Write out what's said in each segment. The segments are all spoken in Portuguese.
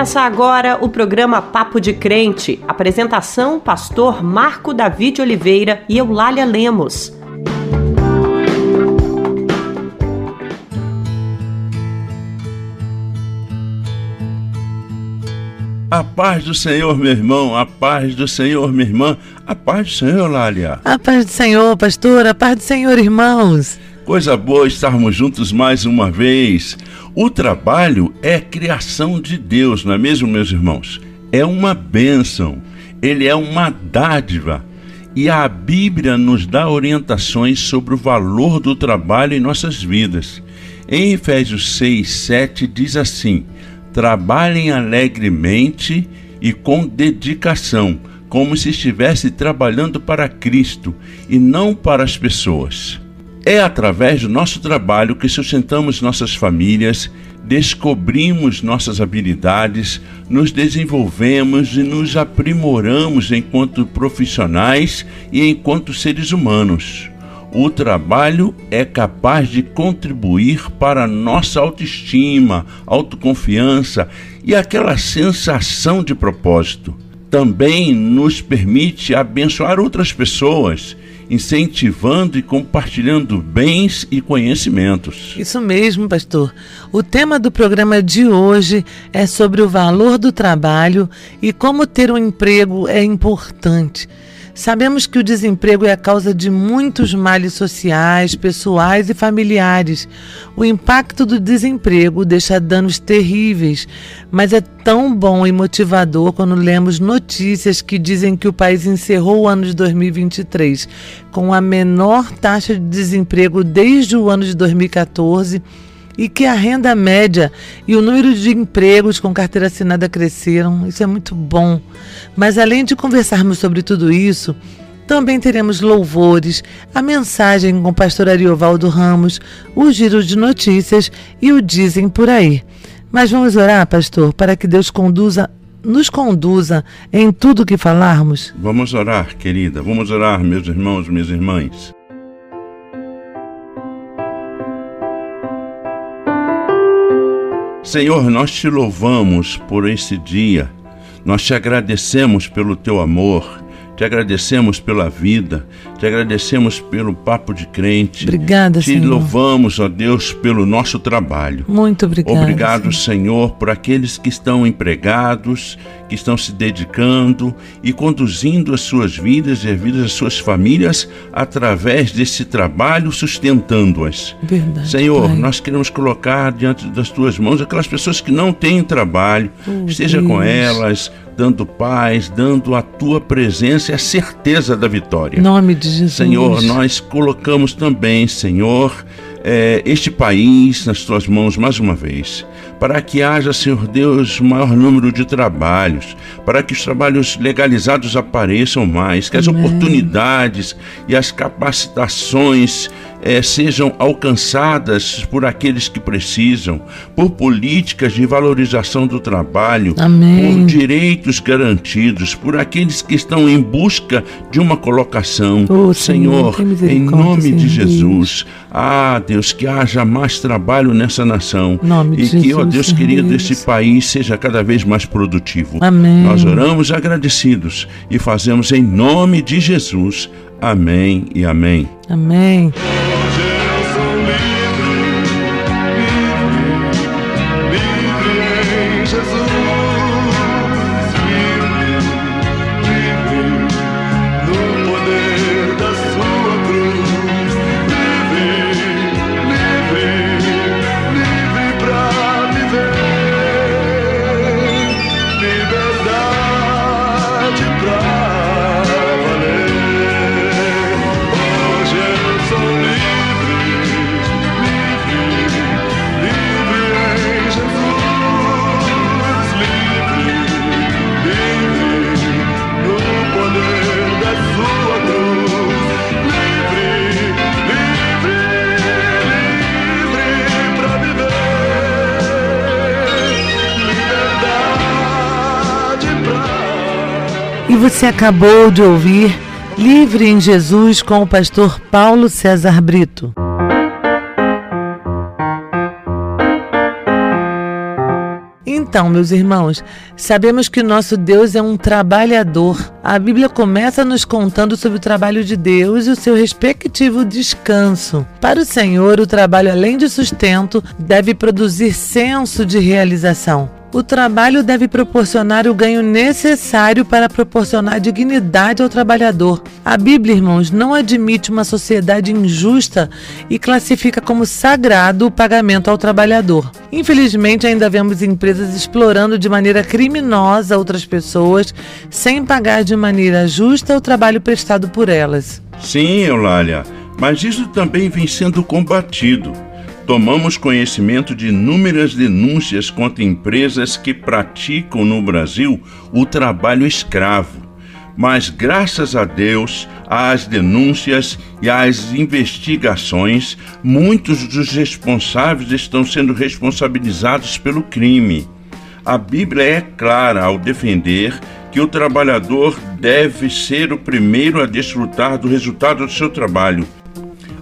Começa agora o programa Papo de Crente. Apresentação: Pastor Marco David Oliveira e Eulália Lemos. A paz do Senhor, meu irmão, a paz do Senhor, minha irmã, a paz do Senhor, Eulália. A paz do Senhor, pastor, a paz do Senhor, irmãos. Coisa boa estarmos juntos mais uma vez. O trabalho é criação de Deus, não é mesmo, meus irmãos? É uma bênção, ele é uma dádiva. E a Bíblia nos dá orientações sobre o valor do trabalho em nossas vidas. Em Efésios 6, 7 diz assim: Trabalhem alegremente e com dedicação, como se estivesse trabalhando para Cristo e não para as pessoas. É através do nosso trabalho que sustentamos nossas famílias, descobrimos nossas habilidades, nos desenvolvemos e nos aprimoramos enquanto profissionais e enquanto seres humanos. O trabalho é capaz de contribuir para nossa autoestima, autoconfiança e aquela sensação de propósito. Também nos permite abençoar outras pessoas incentivando e compartilhando bens e conhecimentos. Isso mesmo, pastor. O tema do programa de hoje é sobre o valor do trabalho e como ter um emprego é importante. Sabemos que o desemprego é a causa de muitos males sociais, pessoais e familiares. O impacto do desemprego deixa danos terríveis, mas é tão bom e motivador quando lemos notícias que dizem que o país encerrou o ano de 2023 com a menor taxa de desemprego desde o ano de 2014 e que a renda média e o número de empregos com carteira assinada cresceram. Isso é muito bom. Mas além de conversarmos sobre tudo isso, também teremos louvores, a mensagem com o pastor Ariovaldo Ramos, o giro de notícias e o Dizem por aí. Mas vamos orar, pastor, para que Deus conduza nos conduza em tudo que falarmos? Vamos orar, querida. Vamos orar, meus irmãos, minhas irmãs. Senhor, nós te louvamos por esse dia, nós te agradecemos pelo teu amor, te agradecemos pela vida, te agradecemos pelo papo de crente. Obrigada, te Senhor. Te louvamos, ó Deus, pelo nosso trabalho. Muito obrigada. Obrigado, Senhor. Senhor, por aqueles que estão empregados, que estão se dedicando e conduzindo as suas vidas e as vidas das suas famílias através desse trabalho, sustentando-as. Senhor, pai. nós queremos colocar diante das tuas mãos aquelas pessoas que não têm trabalho, oh, esteja Deus. com elas, dando paz, dando a tua presença e a certeza da vitória. Em nome de Jesus. Senhor, nós colocamos também, Senhor, é, este país nas tuas mãos mais uma vez, para que haja, Senhor Deus, maior número de trabalhos, para que os trabalhos legalizados apareçam mais, que Amém. as oportunidades e as capacitações é, sejam alcançadas por aqueles que precisam, por políticas de valorização do trabalho, Amém. por direitos garantidos, por aqueles que estão em busca de uma colocação. Oh, Senhor, Senhor em nome de Jesus, ah, Deus, que haja mais trabalho nessa nação nome e que, ó Deus querido, esse país seja cada vez mais produtivo. Amém. Nós oramos agradecidos e fazemos em nome de Jesus. Amém e amém. Amém. Você acabou de ouvir Livre em Jesus com o pastor Paulo César Brito. Então, meus irmãos, sabemos que nosso Deus é um trabalhador. A Bíblia começa nos contando sobre o trabalho de Deus e o seu respectivo descanso. Para o Senhor, o trabalho, além de sustento, deve produzir senso de realização. O trabalho deve proporcionar o ganho necessário para proporcionar dignidade ao trabalhador. A Bíblia, irmãos, não admite uma sociedade injusta e classifica como sagrado o pagamento ao trabalhador. Infelizmente, ainda vemos empresas explorando de maneira criminosa outras pessoas sem pagar de maneira justa o trabalho prestado por elas. Sim, Eulália, mas isso também vem sendo combatido tomamos conhecimento de inúmeras denúncias contra empresas que praticam no Brasil o trabalho escravo. Mas, graças a Deus, às denúncias e às investigações, muitos dos responsáveis estão sendo responsabilizados pelo crime. A Bíblia é clara ao defender que o trabalhador deve ser o primeiro a desfrutar do resultado do seu trabalho,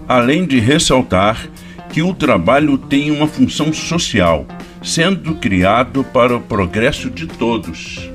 além de ressaltar que o trabalho tem uma função social, sendo criado para o progresso de todos.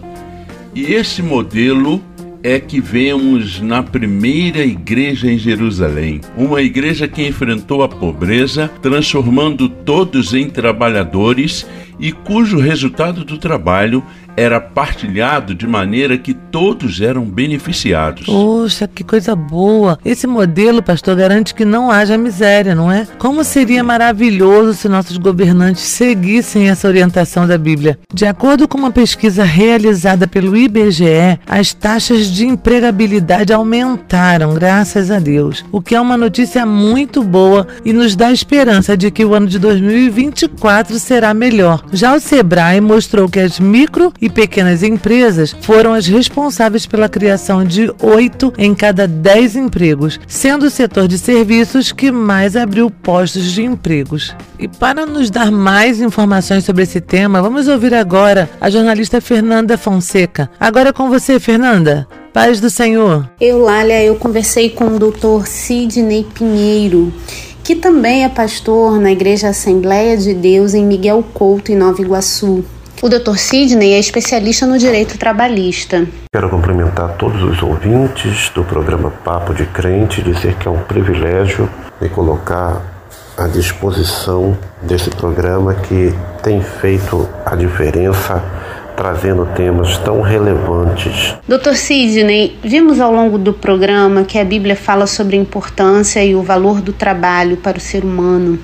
E esse modelo é que vemos na primeira igreja em Jerusalém, uma igreja que enfrentou a pobreza, transformando todos em trabalhadores e cujo resultado do trabalho era partilhado de maneira que todos eram beneficiados. Poxa, que coisa boa! Esse modelo, pastor, garante que não haja miséria, não é? Como seria maravilhoso se nossos governantes seguissem essa orientação da Bíblia. De acordo com uma pesquisa realizada pelo IBGE, as taxas de empregabilidade aumentaram, graças a Deus, o que é uma notícia muito boa e nos dá esperança de que o ano de 2024 será melhor. Já o Sebrae mostrou que as micro e pequenas empresas foram as responsáveis pela criação de oito em cada dez empregos, sendo o setor de serviços que mais abriu postos de empregos. E para nos dar mais informações sobre esse tema, vamos ouvir agora a jornalista Fernanda Fonseca. Agora é com você, Fernanda. Paz do Senhor. Eu, Lália, eu conversei com o doutor Sidney Pinheiro, que também é pastor na Igreja Assembleia de Deus em Miguel Couto, em Nova Iguaçu. O Dr. Sidney é especialista no direito trabalhista. Quero cumprimentar todos os ouvintes do programa Papo de Crente, dizer que é um privilégio me colocar à disposição desse programa que tem feito a diferença trazendo temas tão relevantes. Dr. Sidney, vimos ao longo do programa que a Bíblia fala sobre a importância e o valor do trabalho para o ser humano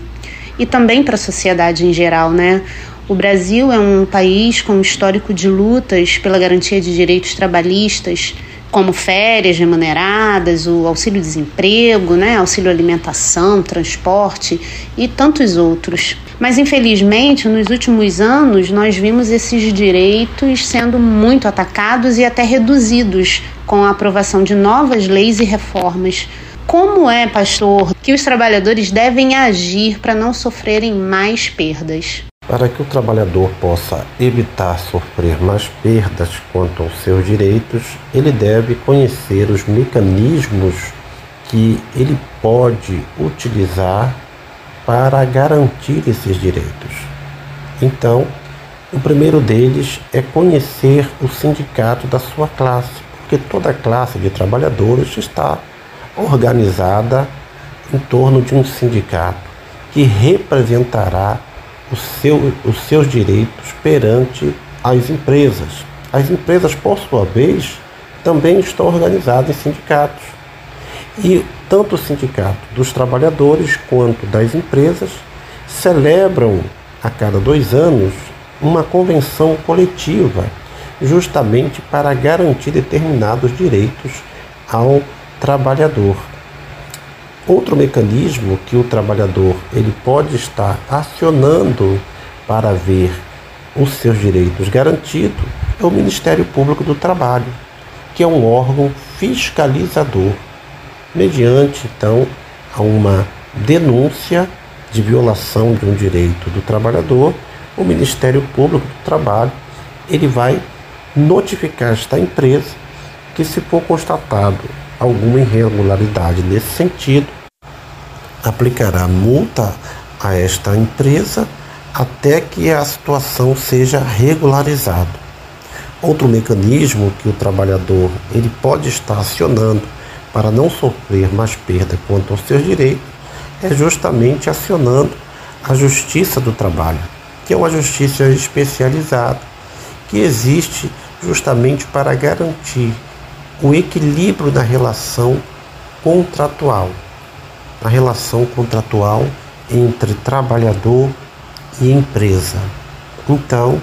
e também para a sociedade em geral, né? O Brasil é um país com histórico de lutas pela garantia de direitos trabalhistas, como férias remuneradas, o auxílio-desemprego, né, auxílio alimentação, transporte e tantos outros. Mas infelizmente, nos últimos anos, nós vimos esses direitos sendo muito atacados e até reduzidos com a aprovação de novas leis e reformas. Como é, pastor, que os trabalhadores devem agir para não sofrerem mais perdas? Para que o trabalhador possa evitar sofrer mais perdas quanto aos seus direitos, ele deve conhecer os mecanismos que ele pode utilizar para garantir esses direitos. Então, o primeiro deles é conhecer o sindicato da sua classe, porque toda classe de trabalhadores está organizada em torno de um sindicato que representará seu, os seus direitos perante as empresas. As empresas, por sua vez, também estão organizadas em sindicatos. E tanto o sindicato dos trabalhadores quanto das empresas celebram a cada dois anos uma convenção coletiva, justamente para garantir determinados direitos ao trabalhador. Outro mecanismo que o trabalhador ele pode estar acionando para ver os seus direitos garantidos é o Ministério Público do Trabalho, que é um órgão fiscalizador, mediante então a uma denúncia de violação de um direito do trabalhador, o Ministério Público do Trabalho ele vai notificar esta empresa que se for constatado alguma irregularidade nesse sentido, aplicará multa a esta empresa até que a situação seja regularizada. Outro mecanismo que o trabalhador ele pode estar acionando para não sofrer mais perda quanto aos seus direitos é justamente acionando a Justiça do Trabalho, que é uma justiça especializada que existe justamente para garantir o equilíbrio na relação contratual, na relação contratual entre trabalhador e empresa. Então,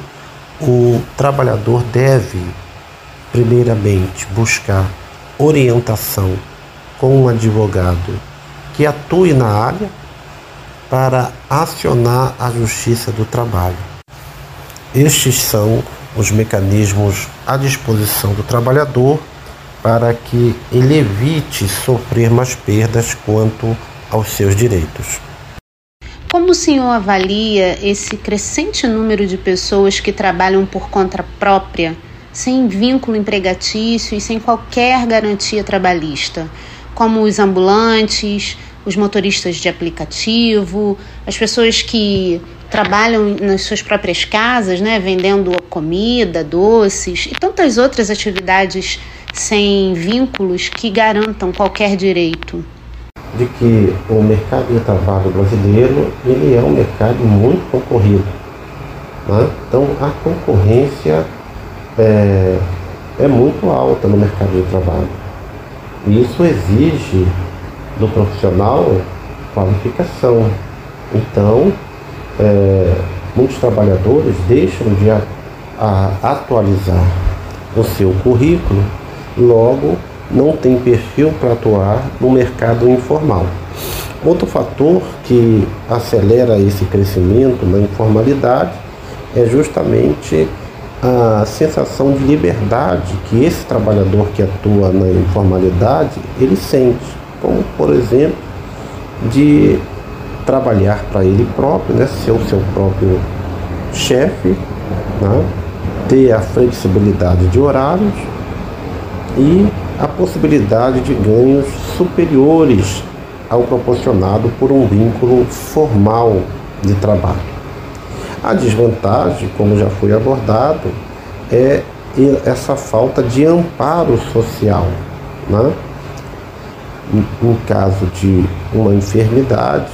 o trabalhador deve, primeiramente, buscar orientação com um advogado que atue na área para acionar a Justiça do Trabalho. Estes são os mecanismos à disposição do trabalhador para que ele evite sofrer mais perdas quanto aos seus direitos. Como o senhor avalia esse crescente número de pessoas que trabalham por conta própria, sem vínculo empregatício e sem qualquer garantia trabalhista, como os ambulantes, os motoristas de aplicativo, as pessoas que trabalham nas suas próprias casas, né, vendendo comida, doces e tantas outras atividades sem vínculos que garantam qualquer direito? De que o mercado de trabalho brasileiro ele é um mercado muito concorrido. Né? Então a concorrência é, é muito alta no mercado de trabalho. E isso exige do profissional qualificação. Então, é, muitos trabalhadores deixam de a, a atualizar o seu currículo logo não tem perfil para atuar no mercado informal. Outro fator que acelera esse crescimento na informalidade é justamente a sensação de liberdade que esse trabalhador que atua na informalidade ele sente, como por exemplo de trabalhar para ele próprio, né, ser o seu próprio chefe, né, ter a flexibilidade de horários e a possibilidade de ganhos superiores ao proporcionado por um vínculo formal de trabalho. A desvantagem, como já foi abordado, é essa falta de amparo social. Né? Em caso de uma enfermidade,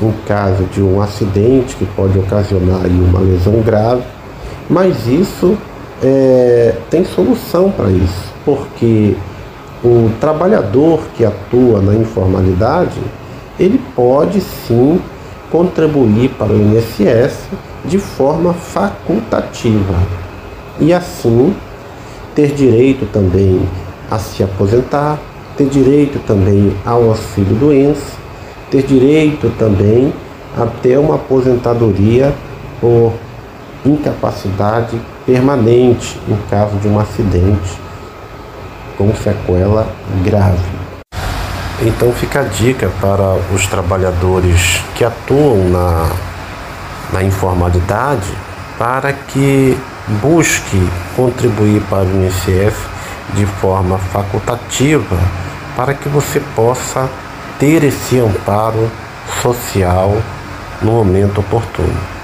em caso de um acidente que pode ocasionar uma lesão grave, mas isso é, tem solução para isso, porque o trabalhador que atua na informalidade, ele pode sim contribuir para o INSS de forma facultativa e assim ter direito também a se aposentar, ter direito também ao auxílio doença, ter direito também a ter uma aposentadoria por incapacidade permanente em caso de um acidente com sequela grave. Então fica a dica para os trabalhadores que atuam na, na informalidade para que busque contribuir para o INSS de forma facultativa para que você possa ter esse amparo social no momento oportuno.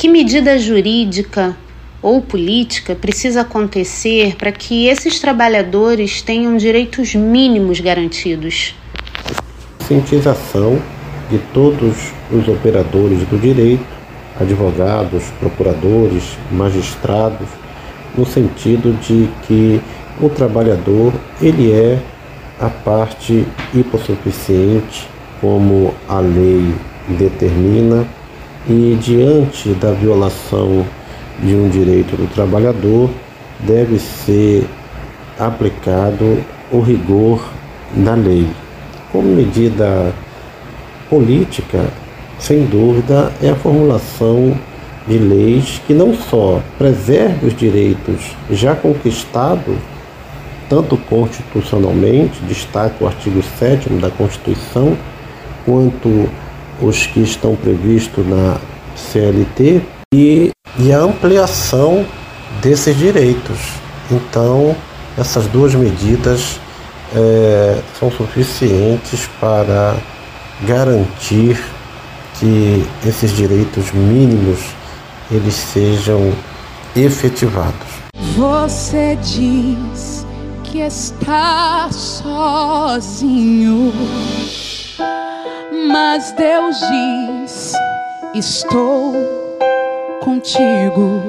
Que medida jurídica ou política precisa acontecer para que esses trabalhadores tenham direitos mínimos garantidos? Conscientização de todos os operadores do direito, advogados, procuradores, magistrados, no sentido de que o trabalhador ele é a parte hipossuficiente, como a lei determina e diante da violação de um direito do trabalhador deve ser aplicado o rigor da lei. Como medida política, sem dúvida, é a formulação de leis que não só preserve os direitos já conquistados, tanto constitucionalmente, destaca o artigo 7 da Constituição, quanto os que estão previstos na CLT e, e a ampliação desses direitos. Então, essas duas medidas é, são suficientes para garantir que esses direitos mínimos eles sejam efetivados. Você diz que está sozinho, mas Deus diz: Estou contigo.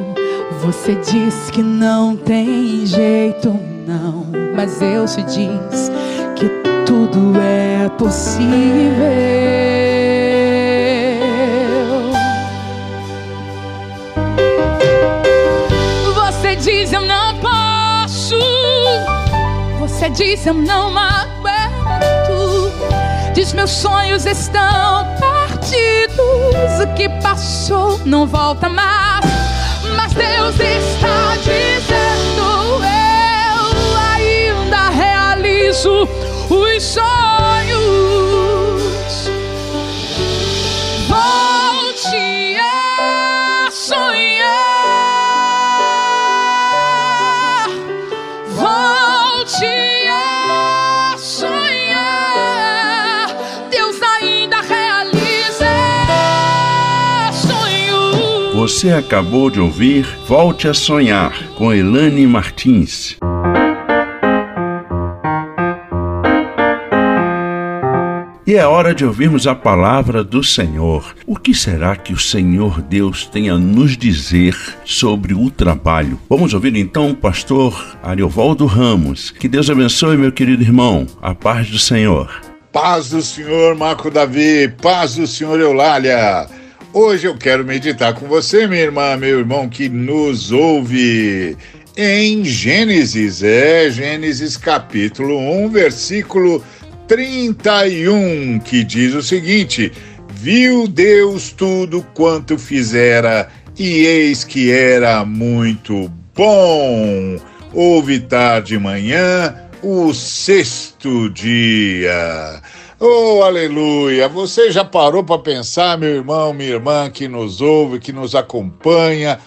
Você diz que não tem jeito, não, mas Deus te diz que tudo é possível. Você diz eu não aguento. Diz meus sonhos estão partidos. O que passou não volta mais. Mas Deus Você acabou de ouvir Volte a Sonhar com Elane Martins. E é hora de ouvirmos a palavra do Senhor. O que será que o Senhor Deus tem a nos dizer sobre o trabalho? Vamos ouvir então o pastor Ariovaldo Ramos. Que Deus abençoe, meu querido irmão. A paz do Senhor. Paz do Senhor, Marco Davi. Paz do Senhor, Eulália. Hoje eu quero meditar com você, minha irmã, meu irmão que nos ouve em Gênesis, é Gênesis capítulo 1, versículo 31, que diz o seguinte: Viu Deus tudo quanto fizera, e eis que era muito bom. Houve tarde e manhã, o sexto dia. Oh, aleluia! Você já parou para pensar, meu irmão, minha irmã que nos ouve, que nos acompanha?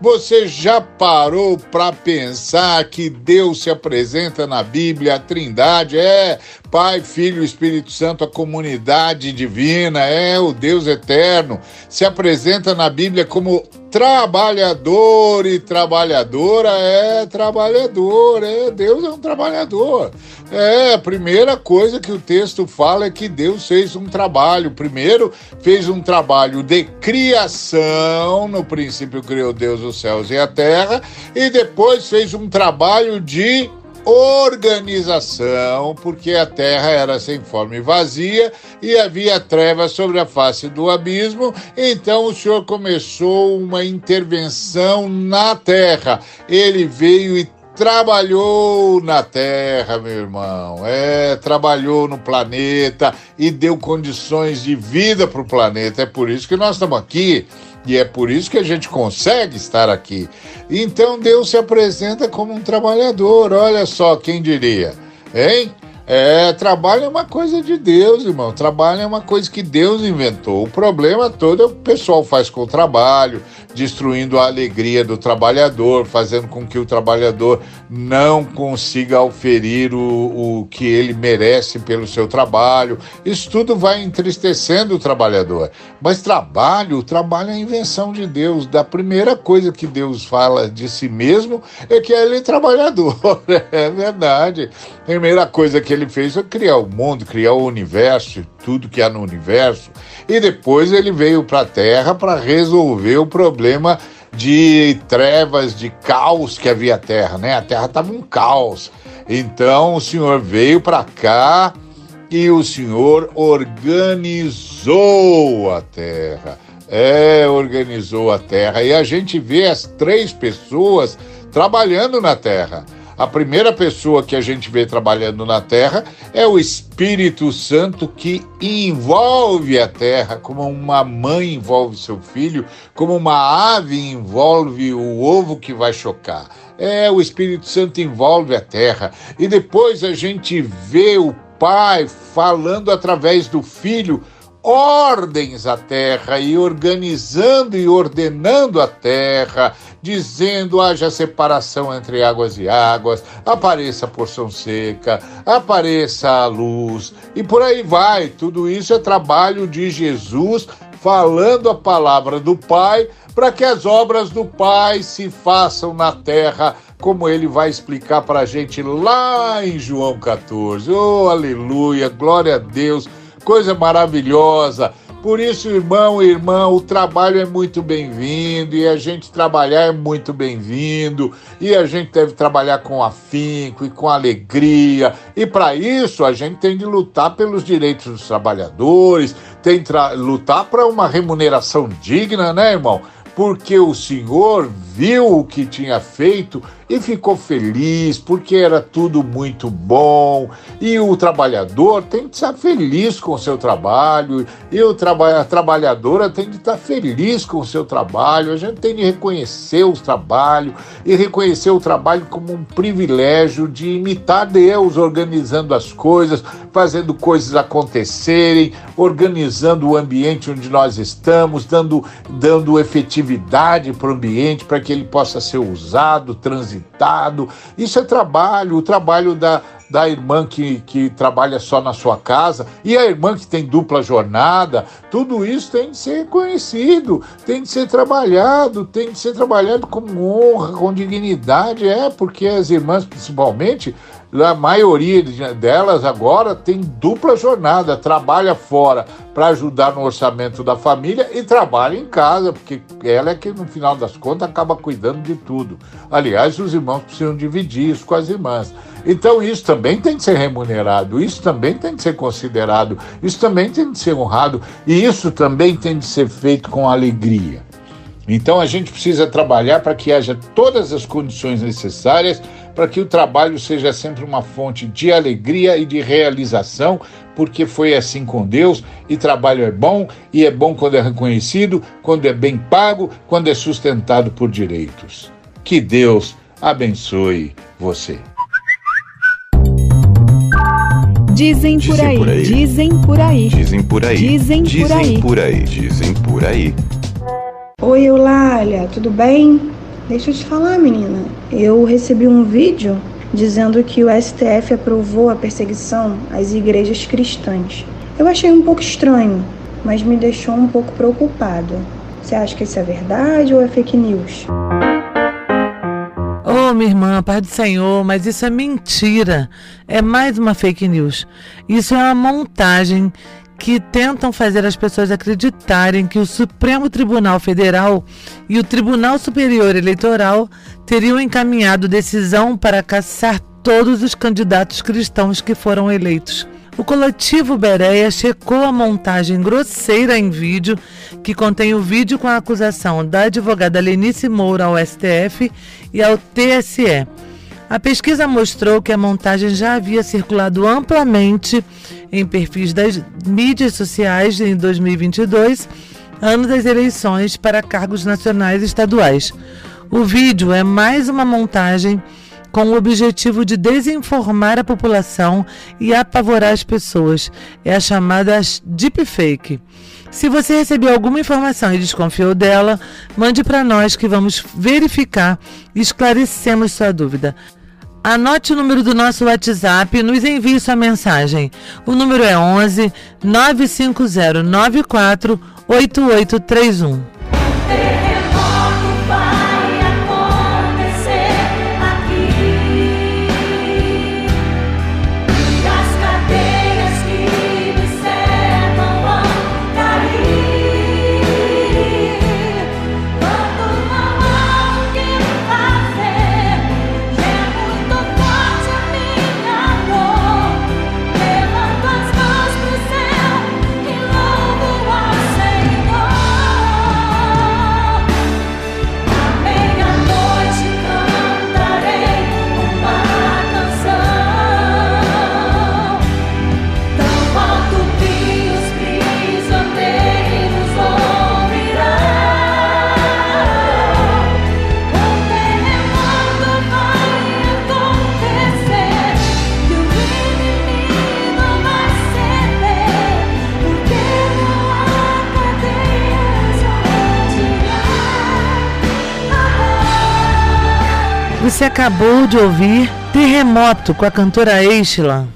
Você já parou para pensar que Deus se apresenta na Bíblia, a Trindade é Pai, Filho Espírito Santo, a comunidade divina, é o Deus eterno, se apresenta na Bíblia como trabalhador e trabalhadora é trabalhador, é Deus é um trabalhador. É, a primeira coisa que o texto fala é que Deus fez um trabalho. Primeiro, fez um trabalho de criação, no princípio criou Deus os céus e a terra, e depois fez um trabalho de organização, porque a terra era sem forma e vazia e havia trevas sobre a face do abismo. Então o Senhor começou uma intervenção na terra. Ele veio e trabalhou na Terra, meu irmão. É, trabalhou no planeta e deu condições de vida para o planeta. É por isso que nós estamos aqui. E é por isso que a gente consegue estar aqui. Então Deus se apresenta como um trabalhador, olha só quem diria, hein? É, trabalho é uma coisa de Deus, irmão. Trabalho é uma coisa que Deus inventou. O problema todo é o que o pessoal faz com o trabalho, destruindo a alegria do trabalhador, fazendo com que o trabalhador não consiga oferir o, o que ele merece pelo seu trabalho. Isso tudo vai entristecendo o trabalhador. Mas trabalho, o trabalho é a invenção de Deus. Da primeira coisa que Deus fala de si mesmo é que ele é trabalhador. É verdade. Primeira coisa que ele fez foi criar o mundo, criar o universo, tudo que há no universo. E depois ele veio para a Terra para resolver o problema de trevas, de caos que havia a Terra, né? A Terra estava um caos. Então o Senhor veio para cá e o Senhor organizou a Terra. É, organizou a Terra. E a gente vê as três pessoas trabalhando na Terra. A primeira pessoa que a gente vê trabalhando na Terra é o Espírito Santo que envolve a Terra, como uma mãe envolve seu filho, como uma ave envolve o ovo que vai chocar. É, o Espírito Santo envolve a Terra. E depois a gente vê o Pai falando através do Filho ordens à terra e organizando e ordenando a terra, dizendo haja separação entre águas e águas, apareça porção seca, apareça a luz e por aí vai. Tudo isso é trabalho de Jesus falando a palavra do Pai, para que as obras do Pai se façam na terra, como ele vai explicar para a gente lá em João 14. Oh, aleluia, glória a Deus, coisa maravilhosa. Por isso, irmão e irmã, o trabalho é muito bem-vindo e a gente trabalhar é muito bem-vindo e a gente deve trabalhar com afinco e com alegria. E para isso, a gente tem de lutar pelos direitos dos trabalhadores, tem que lutar para uma remuneração digna, né, irmão? Porque o Senhor viu o que tinha feito e ficou feliz porque era tudo muito bom. E o trabalhador tem que estar feliz com o seu trabalho, e o traba a trabalhadora tem que estar feliz com o seu trabalho. A gente tem de reconhecer o trabalho e reconhecer o trabalho como um privilégio de imitar Deus, organizando as coisas, fazendo coisas acontecerem, organizando o ambiente onde nós estamos, dando, dando efetividade para o ambiente para que ele possa ser usado, transitado. Isso é trabalho, o trabalho da, da irmã que, que trabalha só na sua casa e a irmã que tem dupla jornada, tudo isso tem de ser conhecido, tem de ser trabalhado, tem de ser trabalhado com honra, com dignidade, é, porque as irmãs, principalmente, a maioria delas agora tem dupla jornada, trabalha fora para ajudar no orçamento da família e trabalha em casa, porque ela é que no final das contas acaba cuidando de tudo. Aliás, os irmãos precisam dividir isso com as irmãs. Então isso também tem que ser remunerado, isso também tem que ser considerado, isso também tem que ser honrado e isso também tem que ser feito com alegria. Então a gente precisa trabalhar para que haja todas as condições necessárias para que o trabalho seja sempre uma fonte de alegria e de realização, porque foi assim com Deus, e trabalho é bom, e é bom quando é reconhecido, quando é bem pago, quando é sustentado por direitos. Que Deus abençoe você. Dizem por aí, dizem por aí, dizem por aí, dizem por aí, dizem por aí, dizem por aí. Oi, Eulália, tudo bem? Deixa eu te falar, menina. Eu recebi um vídeo dizendo que o STF aprovou a perseguição às igrejas cristãs. Eu achei um pouco estranho, mas me deixou um pouco preocupada. Você acha que isso é verdade ou é fake news? Oh, minha irmã, Pai do Senhor, mas isso é mentira. É mais uma fake news. Isso é uma montagem que tentam fazer as pessoas acreditarem que o Supremo Tribunal Federal e o Tribunal Superior Eleitoral teriam encaminhado decisão para caçar todos os candidatos cristãos que foram eleitos. O coletivo Bereia checou a montagem grosseira em vídeo, que contém o vídeo com a acusação da advogada Lenice Moura ao STF e ao TSE. A pesquisa mostrou que a montagem já havia circulado amplamente em perfis das mídias sociais em 2022, ano das eleições para cargos nacionais e estaduais. O vídeo é mais uma montagem com o objetivo de desinformar a população e apavorar as pessoas. É a chamada deepfake. Se você recebeu alguma informação e desconfiou dela, mande para nós que vamos verificar e esclarecemos sua dúvida. Anote o número do nosso WhatsApp e nos envie sua mensagem. O número é 11 950 94 8831. Você acabou de ouvir Terremoto com a cantora Eishla.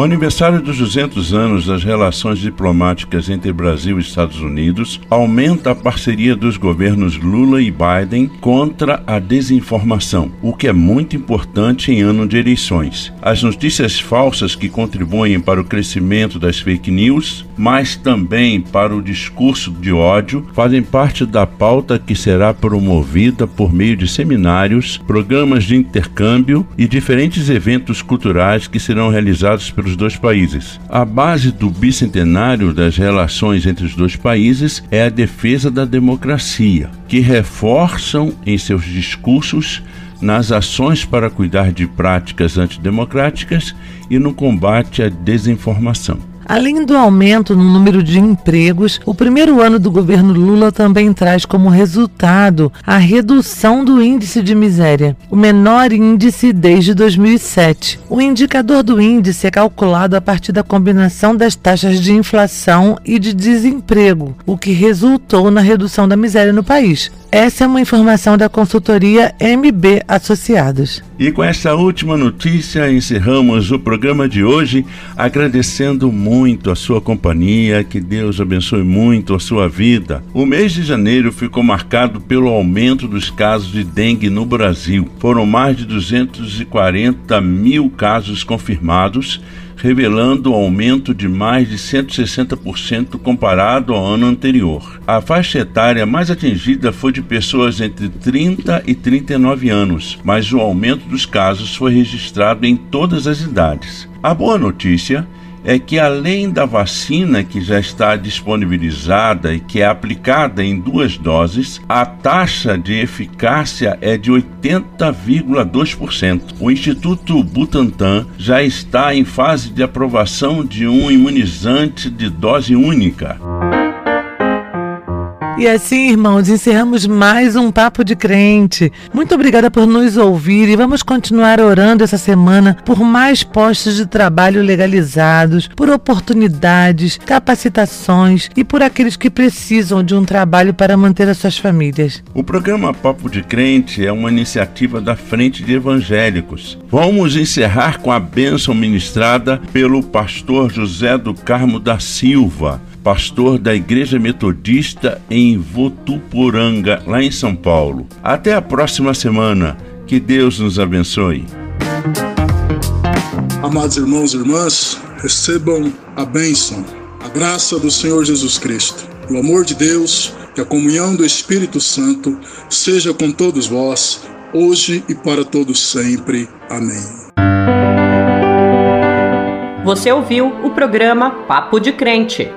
O aniversário dos 200 anos das relações diplomáticas entre Brasil e Estados Unidos aumenta a parceria dos governos Lula e Biden contra a desinformação, o que é muito importante em ano de eleições. As notícias falsas que contribuem para o crescimento das fake news, mas também para o discurso de ódio, fazem parte da pauta que será promovida por meio de seminários, programas de intercâmbio e diferentes eventos culturais que serão realizados pelos dois países. A base do bicentenário das relações entre os dois países é a defesa da democracia, que reforçam em seus discursos nas ações para cuidar de práticas antidemocráticas e no combate à desinformação. Além do aumento no número de empregos, o primeiro ano do governo Lula também traz como resultado a redução do índice de miséria, o menor índice desde 2007. O indicador do índice é calculado a partir da combinação das taxas de inflação e de desemprego, o que resultou na redução da miséria no país. Essa é uma informação da consultoria MB Associados. E com essa última notícia encerramos o programa de hoje, agradecendo muito a sua companhia, que Deus abençoe muito a sua vida. O mês de janeiro ficou marcado pelo aumento dos casos de dengue no Brasil. Foram mais de 240 mil casos confirmados revelando um aumento de mais de 160% comparado ao ano anterior. A faixa etária mais atingida foi de pessoas entre 30 e 39 anos, mas o aumento dos casos foi registrado em todas as idades. A boa notícia é que além da vacina que já está disponibilizada e que é aplicada em duas doses, a taxa de eficácia é de 80,2%. O Instituto Butantan já está em fase de aprovação de um imunizante de dose única. E assim, irmãos, encerramos mais um Papo de Crente. Muito obrigada por nos ouvir e vamos continuar orando essa semana por mais postos de trabalho legalizados, por oportunidades, capacitações e por aqueles que precisam de um trabalho para manter as suas famílias. O programa Papo de Crente é uma iniciativa da Frente de Evangélicos. Vamos encerrar com a bênção ministrada pelo pastor José do Carmo da Silva pastor da Igreja Metodista em Votuporanga, lá em São Paulo. Até a próxima semana. Que Deus nos abençoe. Amados irmãos e irmãs, recebam a bênção, a graça do Senhor Jesus Cristo, o amor de Deus e a comunhão do Espírito Santo seja com todos vós, hoje e para todos sempre. Amém. Você ouviu o programa Papo de Crente